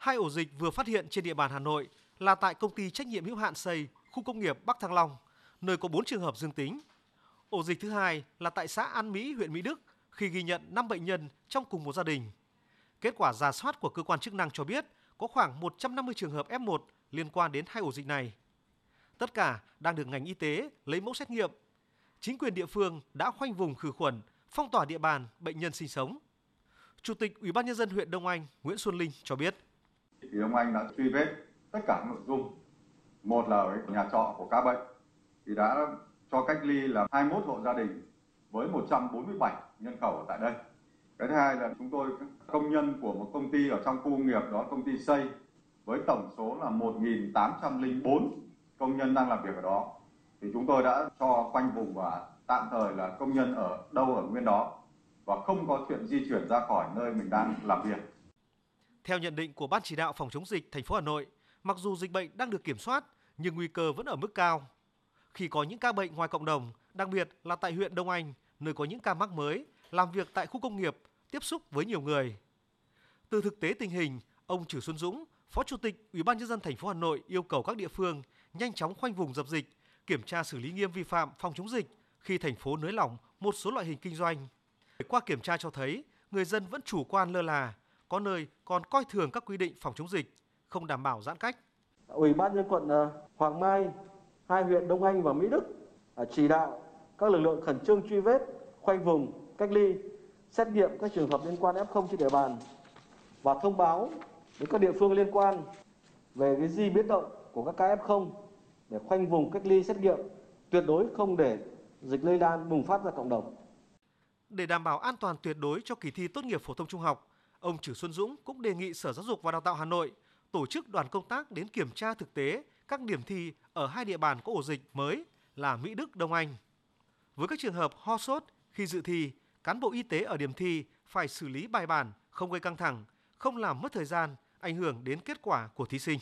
Hai ổ dịch vừa phát hiện trên địa bàn Hà Nội là tại công ty trách nhiệm hữu hạn xây khu công nghiệp Bắc Thăng Long, nơi có 4 trường hợp dương tính. Ổ dịch thứ hai là tại xã An Mỹ, huyện Mỹ Đức khi ghi nhận 5 bệnh nhân trong cùng một gia đình. Kết quả giả soát của cơ quan chức năng cho biết có khoảng 150 trường hợp F1 liên quan đến hai ổ dịch này. Tất cả đang được ngành y tế lấy mẫu xét nghiệm. Chính quyền địa phương đã khoanh vùng khử khuẩn, phong tỏa địa bàn bệnh nhân sinh sống. Chủ tịch Ủy ban nhân dân huyện Đông Anh Nguyễn Xuân Linh cho biết. Thì ông Anh đã truy vết tất cả nội dung. Một là ở nhà trọ của ca bệnh, thì đã cho cách ly là 21 hộ gia đình với 147 nhân khẩu tại đây. Cái thứ hai là chúng tôi, công nhân của một công ty ở trong khu công nghiệp đó, công ty xây với tổng số là 1.804 công nhân đang làm việc ở đó thì chúng tôi đã cho quanh vùng và tạm thời là công nhân ở đâu ở nguyên đó và không có chuyện di chuyển ra khỏi nơi mình đang làm việc. Theo nhận định của Ban chỉ đạo phòng chống dịch thành phố Hà Nội, mặc dù dịch bệnh đang được kiểm soát nhưng nguy cơ vẫn ở mức cao. Khi có những ca bệnh ngoài cộng đồng, đặc biệt là tại huyện Đông Anh, nơi có những ca mắc mới, làm việc tại khu công nghiệp, tiếp xúc với nhiều người. Từ thực tế tình hình, ông Trử Xuân Dũng, Phó Chủ tịch Ủy ban nhân dân thành phố Hà Nội yêu cầu các địa phương nhanh chóng khoanh vùng dập dịch, kiểm tra xử lý nghiêm vi phạm phòng chống dịch khi thành phố nới lỏng một số loại hình kinh doanh. Qua kiểm tra cho thấy, người dân vẫn chủ quan lơ là, có nơi còn coi thường các quy định phòng chống dịch, không đảm bảo giãn cách. Ủy ban nhân quận ờ, Hoàng Mai, hai huyện Đông Anh và Mỹ Đức ờ, chỉ đạo các lực lượng khẩn trương truy vết, khoanh vùng, cách ly, xét nghiệm các trường hợp liên quan F0 trên địa bàn và thông báo đến các địa phương liên quan về cái di biến động của các ca F0 để khoanh vùng cách ly xét nghiệm, tuyệt đối không để dịch lây lan bùng phát ra cộng đồng. Để đảm bảo an toàn tuyệt đối cho kỳ thi tốt nghiệp phổ thông trung học, ông Trử Xuân Dũng cũng đề nghị Sở Giáo dục và Đào tạo Hà Nội tổ chức đoàn công tác đến kiểm tra thực tế các điểm thi ở hai địa bàn có ổ dịch mới là Mỹ Đức, Đông Anh. Với các trường hợp ho sốt khi dự thi, cán bộ y tế ở điểm thi phải xử lý bài bản, không gây căng thẳng, không làm mất thời gian, ảnh hưởng đến kết quả của thí sinh.